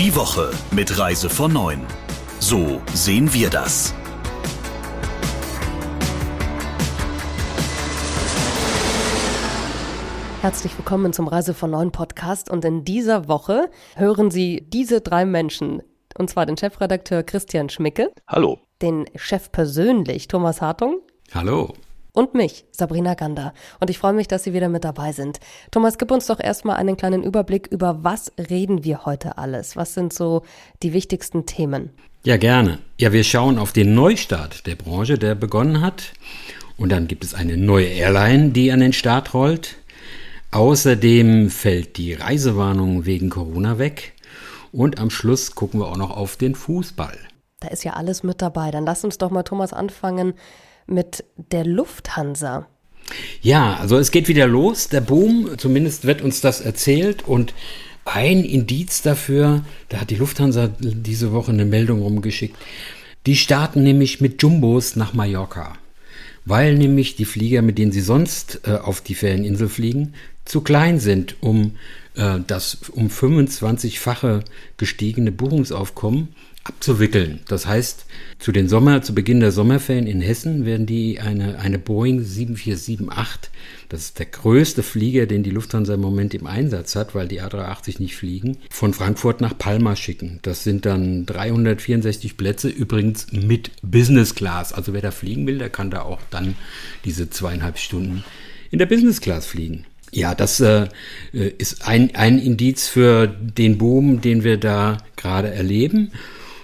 Die Woche mit Reise von 9. So sehen wir das. Herzlich willkommen zum Reise von 9 Podcast und in dieser Woche hören Sie diese drei Menschen. Und zwar den Chefredakteur Christian Schmicke. Hallo. Den Chef persönlich Thomas Hartung. Hallo und mich, Sabrina Gander. Und ich freue mich, dass Sie wieder mit dabei sind. Thomas, gib uns doch erstmal einen kleinen Überblick über was reden wir heute alles? Was sind so die wichtigsten Themen? Ja, gerne. Ja, wir schauen auf den Neustart der Branche, der begonnen hat. Und dann gibt es eine neue Airline, die an den Start rollt. Außerdem fällt die Reisewarnung wegen Corona weg. Und am Schluss gucken wir auch noch auf den Fußball. Da ist ja alles mit dabei. Dann lass uns doch mal, Thomas, anfangen mit der Lufthansa. Ja, also es geht wieder los, der Boom, zumindest wird uns das erzählt. Und ein Indiz dafür, da hat die Lufthansa diese Woche eine Meldung rumgeschickt, die starten nämlich mit Jumbos nach Mallorca, weil nämlich die Flieger, mit denen sie sonst äh, auf die Ferieninsel fliegen, zu klein sind, um äh, das um 25-fache gestiegene Buchungsaufkommen abzuwickeln. Das heißt, zu den Sommer, zu Beginn der Sommerferien in Hessen werden die eine, eine Boeing 7478, das ist der größte Flieger, den die Lufthansa im Moment im Einsatz hat, weil die A380 nicht fliegen, von Frankfurt nach Palma schicken. Das sind dann 364 Plätze, übrigens mit Business Class. Also wer da fliegen will, der kann da auch dann diese zweieinhalb Stunden in der Business Class fliegen. Ja, das äh, ist ein, ein Indiz für den Boom, den wir da gerade erleben.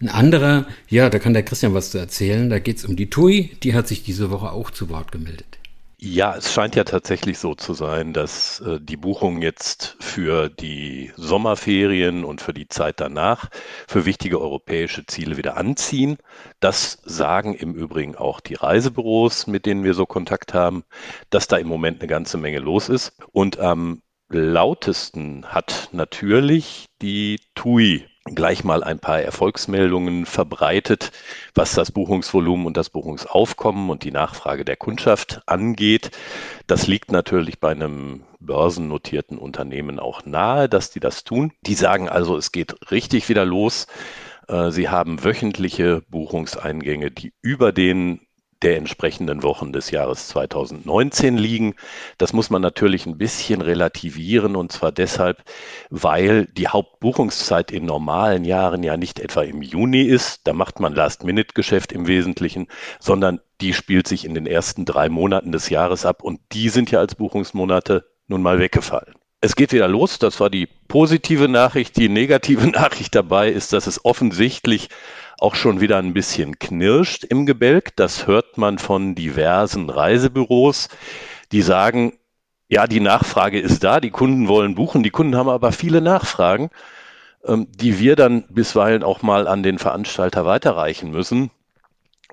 Ein anderer, ja, da kann der Christian was zu erzählen. Da geht es um die TUI. Die hat sich diese Woche auch zu Wort gemeldet. Ja, es scheint ja tatsächlich so zu sein, dass äh, die Buchungen jetzt für die Sommerferien und für die Zeit danach für wichtige europäische Ziele wieder anziehen. Das sagen im Übrigen auch die Reisebüros, mit denen wir so Kontakt haben, dass da im Moment eine ganze Menge los ist. Und am lautesten hat natürlich die TUI gleich mal ein paar Erfolgsmeldungen verbreitet, was das Buchungsvolumen und das Buchungsaufkommen und die Nachfrage der Kundschaft angeht. Das liegt natürlich bei einem börsennotierten Unternehmen auch nahe, dass die das tun. Die sagen also, es geht richtig wieder los. Äh, sie haben wöchentliche Buchungseingänge, die über den der entsprechenden Wochen des Jahres 2019 liegen. Das muss man natürlich ein bisschen relativieren und zwar deshalb, weil die Hauptbuchungszeit in normalen Jahren ja nicht etwa im Juni ist, da macht man Last-Minute-Geschäft im Wesentlichen, sondern die spielt sich in den ersten drei Monaten des Jahres ab und die sind ja als Buchungsmonate nun mal weggefallen. Es geht wieder los, das war die positive Nachricht. Die negative Nachricht dabei ist, dass es offensichtlich auch schon wieder ein bisschen knirscht im Gebälk. Das hört man von diversen Reisebüros, die sagen, ja, die Nachfrage ist da, die Kunden wollen buchen, die Kunden haben aber viele Nachfragen, ähm, die wir dann bisweilen auch mal an den Veranstalter weiterreichen müssen.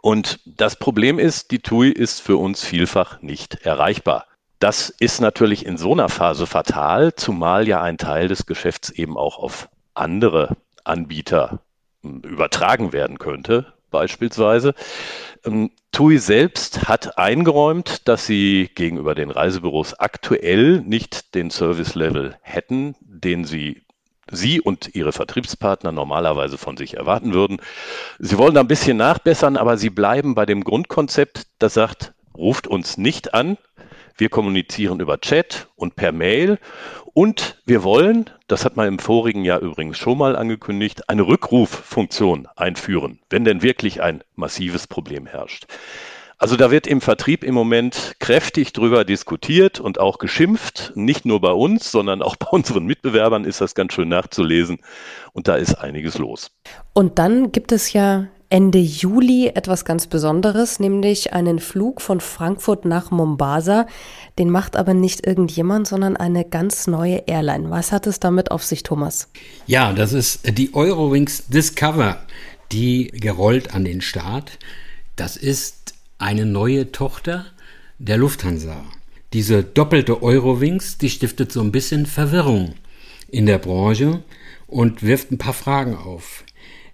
Und das Problem ist, die TUI ist für uns vielfach nicht erreichbar. Das ist natürlich in so einer Phase fatal, zumal ja ein Teil des Geschäfts eben auch auf andere Anbieter übertragen werden könnte, beispielsweise. Ähm, TUI selbst hat eingeräumt, dass sie gegenüber den Reisebüros aktuell nicht den Service-Level hätten, den sie Sie und Ihre Vertriebspartner normalerweise von sich erwarten würden. Sie wollen da ein bisschen nachbessern, aber Sie bleiben bei dem Grundkonzept, das sagt, ruft uns nicht an, wir kommunizieren über Chat und per Mail und wir wollen, das hat man im vorigen Jahr übrigens schon mal angekündigt, eine Rückruffunktion einführen, wenn denn wirklich ein massives Problem herrscht. Also da wird im Vertrieb im Moment kräftig drüber diskutiert und auch geschimpft. Nicht nur bei uns, sondern auch bei unseren Mitbewerbern ist das ganz schön nachzulesen. Und da ist einiges los. Und dann gibt es ja Ende Juli etwas ganz Besonderes, nämlich einen Flug von Frankfurt nach Mombasa. Den macht aber nicht irgendjemand, sondern eine ganz neue Airline. Was hat es damit auf sich, Thomas? Ja, das ist die Eurowings Discover, die gerollt an den Start. Das ist eine neue Tochter der Lufthansa. Diese doppelte Eurowings, die stiftet so ein bisschen Verwirrung in der Branche und wirft ein paar Fragen auf.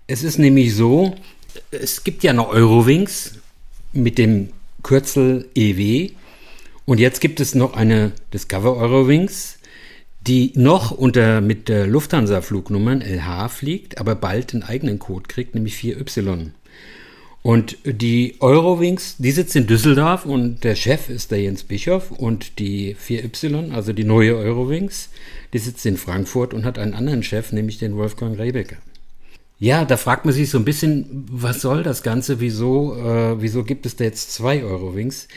Es ist nämlich so, es gibt ja noch Eurowings mit dem Kürzel EW und jetzt gibt es noch eine Discover Eurowings, die noch unter mit der Lufthansa-Flugnummern LH fliegt, aber bald einen eigenen Code kriegt, nämlich 4Y. Und die Eurowings, die sitzt in Düsseldorf und der Chef ist der Jens Bischof und die 4Y, also die neue Eurowings, die sitzt in Frankfurt und hat einen anderen Chef, nämlich den Wolfgang Rebecker. Ja, da fragt man sich so ein bisschen, was soll das Ganze? Wieso, äh, wieso gibt es da jetzt zwei Eurowings?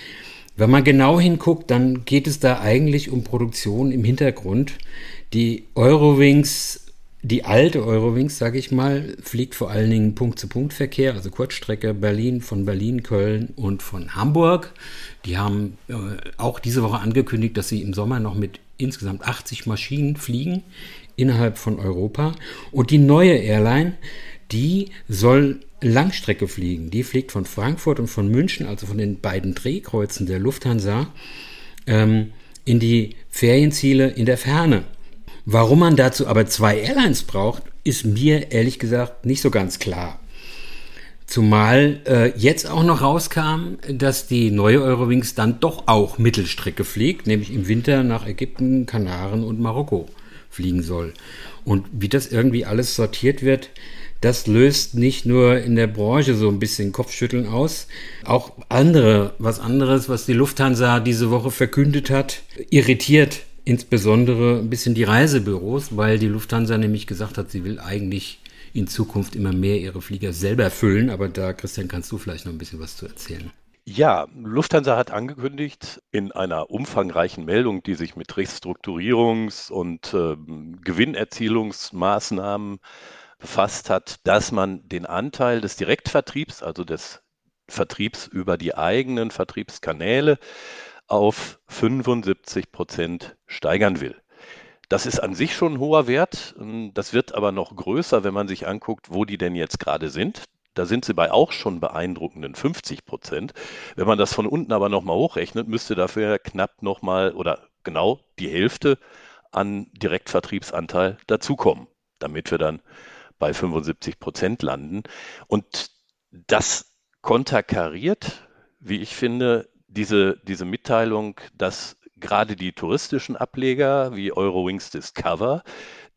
Wenn man genau hinguckt, dann geht es da eigentlich um Produktion im Hintergrund. Die Eurowings die alte Eurowings, sage ich mal, fliegt vor allen Dingen Punkt-zu-Punkt-Verkehr, also Kurzstrecke Berlin, von Berlin, Köln und von Hamburg. Die haben äh, auch diese Woche angekündigt, dass sie im Sommer noch mit insgesamt 80 Maschinen fliegen innerhalb von Europa. Und die neue Airline, die soll Langstrecke fliegen. Die fliegt von Frankfurt und von München, also von den beiden Drehkreuzen der Lufthansa, ähm, in die Ferienziele in der Ferne. Warum man dazu aber zwei Airlines braucht, ist mir ehrlich gesagt nicht so ganz klar. Zumal äh, jetzt auch noch rauskam, dass die neue Eurowings dann doch auch Mittelstrecke fliegt, nämlich im Winter nach Ägypten, Kanaren und Marokko fliegen soll. Und wie das irgendwie alles sortiert wird, das löst nicht nur in der Branche so ein bisschen Kopfschütteln aus, auch andere, was anderes, was die Lufthansa diese Woche verkündet hat, irritiert insbesondere ein bisschen die Reisebüros, weil die Lufthansa nämlich gesagt hat, sie will eigentlich in Zukunft immer mehr ihre Flieger selber füllen. Aber da, Christian, kannst du vielleicht noch ein bisschen was zu erzählen. Ja, Lufthansa hat angekündigt in einer umfangreichen Meldung, die sich mit Restrukturierungs- und äh, Gewinnerzielungsmaßnahmen befasst hat, dass man den Anteil des Direktvertriebs, also des Vertriebs über die eigenen Vertriebskanäle, auf 75 Prozent steigern will. Das ist an sich schon ein hoher Wert. Das wird aber noch größer, wenn man sich anguckt, wo die denn jetzt gerade sind. Da sind sie bei auch schon beeindruckenden 50 Prozent. Wenn man das von unten aber nochmal hochrechnet, müsste dafür knapp nochmal oder genau die Hälfte an Direktvertriebsanteil dazukommen, damit wir dann bei 75 Prozent landen. Und das konterkariert, wie ich finde, diese, diese Mitteilung, dass gerade die touristischen Ableger wie Eurowings Discover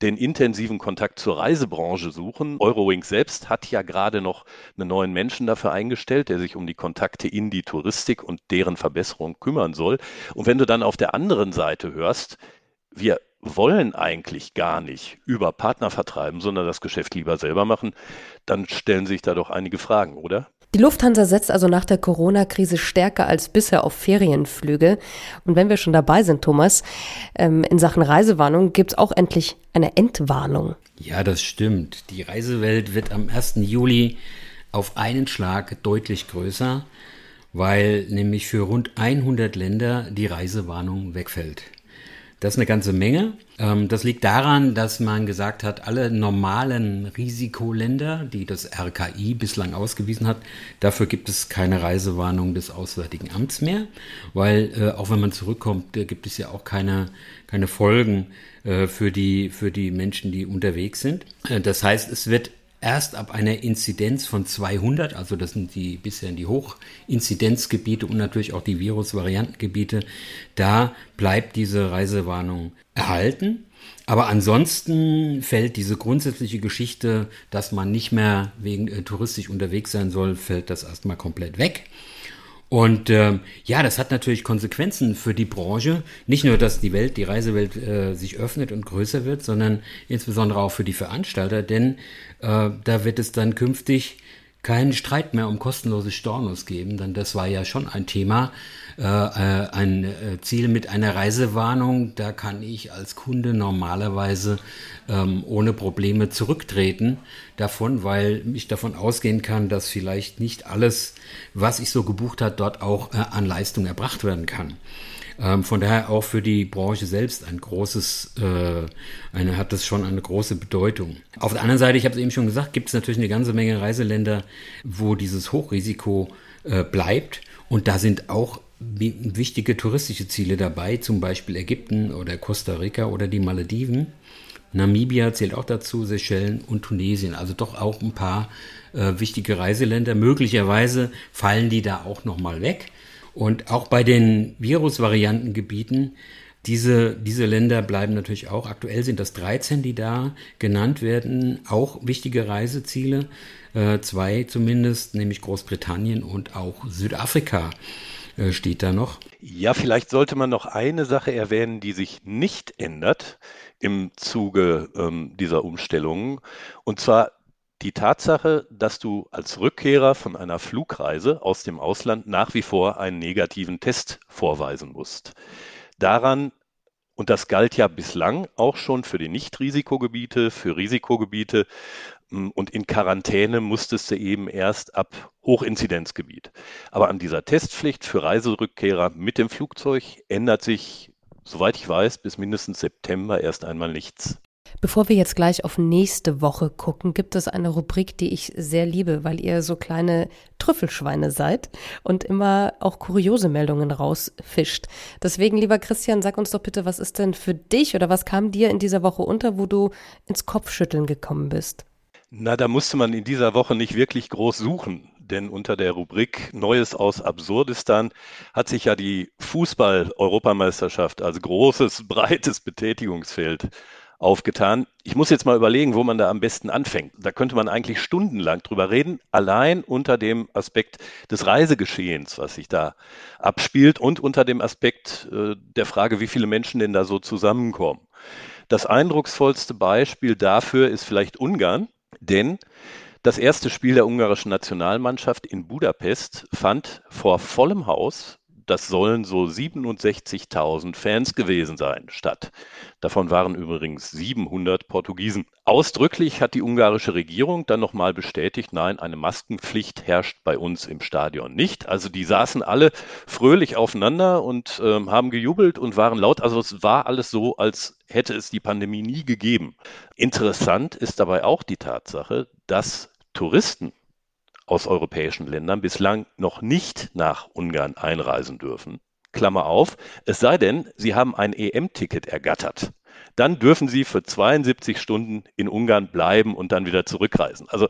den intensiven Kontakt zur Reisebranche suchen. Eurowings selbst hat ja gerade noch einen neuen Menschen dafür eingestellt, der sich um die Kontakte in die Touristik und deren Verbesserung kümmern soll. Und wenn du dann auf der anderen Seite hörst, wir wollen eigentlich gar nicht über Partner vertreiben, sondern das Geschäft lieber selber machen, dann stellen sich da doch einige Fragen, oder? Die Lufthansa setzt also nach der Corona-Krise stärker als bisher auf Ferienflüge. Und wenn wir schon dabei sind, Thomas, ähm, in Sachen Reisewarnung gibt es auch endlich eine Entwarnung. Ja, das stimmt. Die Reisewelt wird am 1. Juli auf einen Schlag deutlich größer, weil nämlich für rund 100 Länder die Reisewarnung wegfällt. Das ist eine ganze Menge. Ähm, das liegt daran, dass man gesagt hat, alle normalen Risikoländer, die das RKI bislang ausgewiesen hat, dafür gibt es keine Reisewarnung des Auswärtigen Amts mehr, weil äh, auch wenn man zurückkommt, gibt es ja auch keine, keine Folgen äh, für, die, für die Menschen, die unterwegs sind. Äh, das heißt, es wird erst ab einer Inzidenz von 200, also das sind die bisher die Hochinzidenzgebiete und natürlich auch die Virusvariantengebiete, da bleibt diese Reisewarnung erhalten. Aber ansonsten fällt diese grundsätzliche Geschichte, dass man nicht mehr wegen äh, touristisch unterwegs sein soll, fällt das erstmal komplett weg. Und ähm, ja, das hat natürlich Konsequenzen für die Branche. Nicht nur, dass die Welt, die Reisewelt äh, sich öffnet und größer wird, sondern insbesondere auch für die Veranstalter, denn äh, da wird es dann künftig keinen Streit mehr um kostenlose Stornos geben, denn das war ja schon ein Thema, äh, äh, ein äh, Ziel mit einer Reisewarnung. Da kann ich als Kunde normalerweise ähm, ohne Probleme zurücktreten davon, weil ich davon ausgehen kann, dass vielleicht nicht alles, was ich so gebucht hat, dort auch äh, an Leistung erbracht werden kann. Ähm, von daher auch für die Branche selbst ein großes, äh, eine, hat das schon eine große Bedeutung. Auf der anderen Seite, ich habe es eben schon gesagt, gibt es natürlich eine ganze Menge Reiseländer, wo dieses Hochrisiko äh, bleibt. Und da sind auch wichtige touristische Ziele dabei, zum Beispiel Ägypten oder Costa Rica oder die Malediven. Namibia zählt auch dazu, Seychellen und Tunesien. Also doch auch ein paar äh, wichtige Reiseländer. Möglicherweise fallen die da auch nochmal weg. Und auch bei den Virusvariantengebieten Diese, diese Länder bleiben natürlich auch. Aktuell sind das 13, die da genannt werden. Auch wichtige Reiseziele. Äh, zwei zumindest, nämlich Großbritannien und auch Südafrika äh, steht da noch. Ja, vielleicht sollte man noch eine Sache erwähnen, die sich nicht ändert im Zuge ähm, dieser Umstellungen. Und zwar die Tatsache, dass du als Rückkehrer von einer Flugreise aus dem Ausland nach wie vor einen negativen Test vorweisen musst. Daran, und das galt ja bislang auch schon für die Nicht-Risikogebiete, für Risikogebiete, hm, und in Quarantäne musstest du eben erst ab Hochinzidenzgebiet. Aber an dieser Testpflicht für Reiserückkehrer mit dem Flugzeug ändert sich, soweit ich weiß, bis mindestens September erst einmal nichts. Bevor wir jetzt gleich auf nächste Woche gucken, gibt es eine Rubrik, die ich sehr liebe, weil ihr so kleine Trüffelschweine seid und immer auch kuriose Meldungen rausfischt. Deswegen, lieber Christian, sag uns doch bitte, was ist denn für dich oder was kam dir in dieser Woche unter, wo du ins Kopfschütteln gekommen bist? Na, da musste man in dieser Woche nicht wirklich groß suchen, denn unter der Rubrik Neues aus Absurdistan hat sich ja die Fußball-Europameisterschaft als großes, breites Betätigungsfeld aufgetan. Ich muss jetzt mal überlegen, wo man da am besten anfängt. Da könnte man eigentlich stundenlang drüber reden, allein unter dem Aspekt des Reisegeschehens, was sich da abspielt und unter dem Aspekt äh, der Frage, wie viele Menschen denn da so zusammenkommen. Das eindrucksvollste Beispiel dafür ist vielleicht Ungarn, denn das erste Spiel der ungarischen Nationalmannschaft in Budapest fand vor vollem Haus das sollen so 67.000 Fans gewesen sein, statt. Davon waren übrigens 700 Portugiesen. Ausdrücklich hat die ungarische Regierung dann nochmal bestätigt, nein, eine Maskenpflicht herrscht bei uns im Stadion nicht. Also die saßen alle fröhlich aufeinander und äh, haben gejubelt und waren laut. Also es war alles so, als hätte es die Pandemie nie gegeben. Interessant ist dabei auch die Tatsache, dass Touristen aus europäischen Ländern bislang noch nicht nach Ungarn einreisen dürfen. Klammer auf, es sei denn, Sie haben ein EM-Ticket ergattert. Dann dürfen Sie für 72 Stunden in Ungarn bleiben und dann wieder zurückreisen. Also,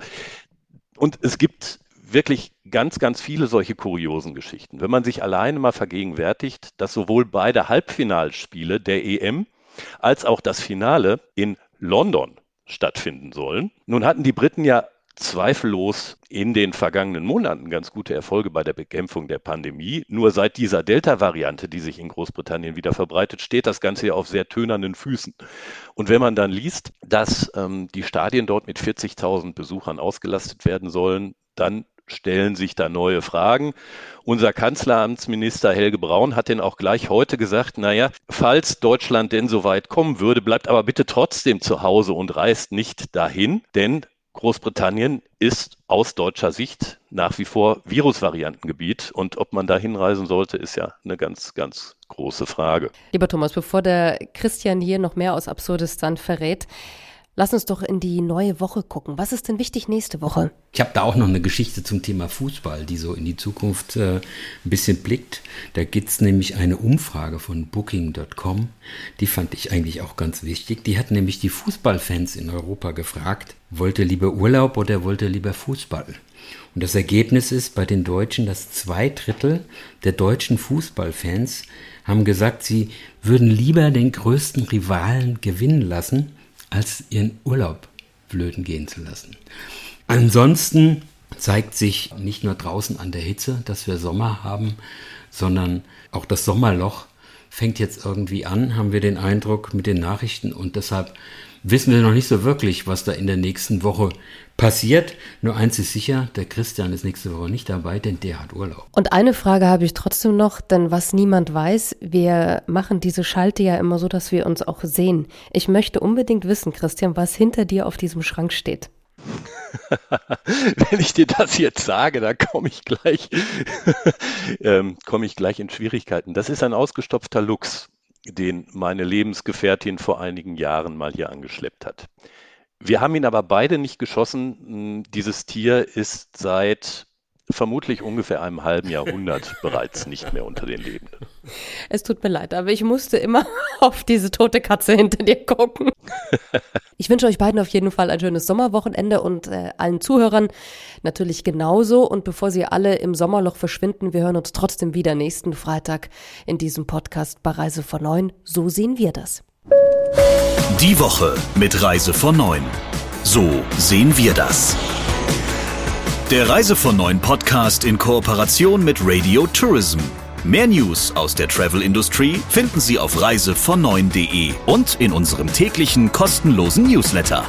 und es gibt wirklich ganz, ganz viele solche kuriosen Geschichten. Wenn man sich alleine mal vergegenwärtigt, dass sowohl beide Halbfinalspiele der EM als auch das Finale in London stattfinden sollen. Nun hatten die Briten ja zweifellos in den vergangenen Monaten ganz gute Erfolge bei der Bekämpfung der Pandemie. Nur seit dieser Delta-Variante, die sich in Großbritannien wieder verbreitet, steht das Ganze ja auf sehr tönernen Füßen. Und wenn man dann liest, dass ähm, die Stadien dort mit 40.000 Besuchern ausgelastet werden sollen, dann stellen sich da neue Fragen. Unser Kanzleramtsminister Helge Braun hat denn auch gleich heute gesagt, naja, falls Deutschland denn so weit kommen würde, bleibt aber bitte trotzdem zu Hause und reist nicht dahin, denn Großbritannien ist aus deutscher Sicht nach wie vor Virusvariantengebiet und ob man da hinreisen sollte, ist ja eine ganz, ganz große Frage. Lieber Thomas, bevor der Christian hier noch mehr aus Absurdistan verrät, Lass uns doch in die neue Woche gucken. Was ist denn wichtig nächste Woche? Ich habe da auch noch eine Geschichte zum Thema Fußball, die so in die Zukunft äh, ein bisschen blickt. Da gibt es nämlich eine Umfrage von Booking.com, die fand ich eigentlich auch ganz wichtig. Die hat nämlich die Fußballfans in Europa gefragt, wollte lieber Urlaub oder wollte lieber Fußball? Und das Ergebnis ist bei den Deutschen, dass zwei Drittel der deutschen Fußballfans haben gesagt, sie würden lieber den größten Rivalen gewinnen lassen, als ihren Urlaub flöten gehen zu lassen. Ansonsten zeigt sich nicht nur draußen an der Hitze, dass wir Sommer haben, sondern auch das Sommerloch fängt jetzt irgendwie an, haben wir den Eindruck mit den Nachrichten und deshalb wissen wir noch nicht so wirklich, was da in der nächsten Woche passiert. Nur eins ist sicher, der Christian ist nächste Woche nicht dabei, denn der hat Urlaub. Und eine Frage habe ich trotzdem noch, denn was niemand weiß, wir machen diese Schalte ja immer so, dass wir uns auch sehen. Ich möchte unbedingt wissen, Christian, was hinter dir auf diesem Schrank steht. Wenn ich dir das jetzt sage, dann komme ich gleich, ähm, komme ich gleich in Schwierigkeiten. Das ist ein ausgestopfter Lux den meine Lebensgefährtin vor einigen Jahren mal hier angeschleppt hat. Wir haben ihn aber beide nicht geschossen. Dieses Tier ist seit vermutlich ungefähr einem halben Jahrhundert bereits nicht mehr unter den Lebenden. Es tut mir leid, aber ich musste immer auf diese tote Katze hinter dir gucken. Ich wünsche euch beiden auf jeden Fall ein schönes Sommerwochenende und äh, allen Zuhörern natürlich genauso. Und bevor sie alle im Sommerloch verschwinden, wir hören uns trotzdem wieder nächsten Freitag in diesem Podcast bei Reise von Neun. So sehen wir das. Die Woche mit Reise von Neun. So sehen wir das. Der Reise von Neun Podcast in Kooperation mit Radio Tourism. Mehr News aus der Travel Industry finden Sie auf reisevon9.de und in unserem täglichen kostenlosen Newsletter.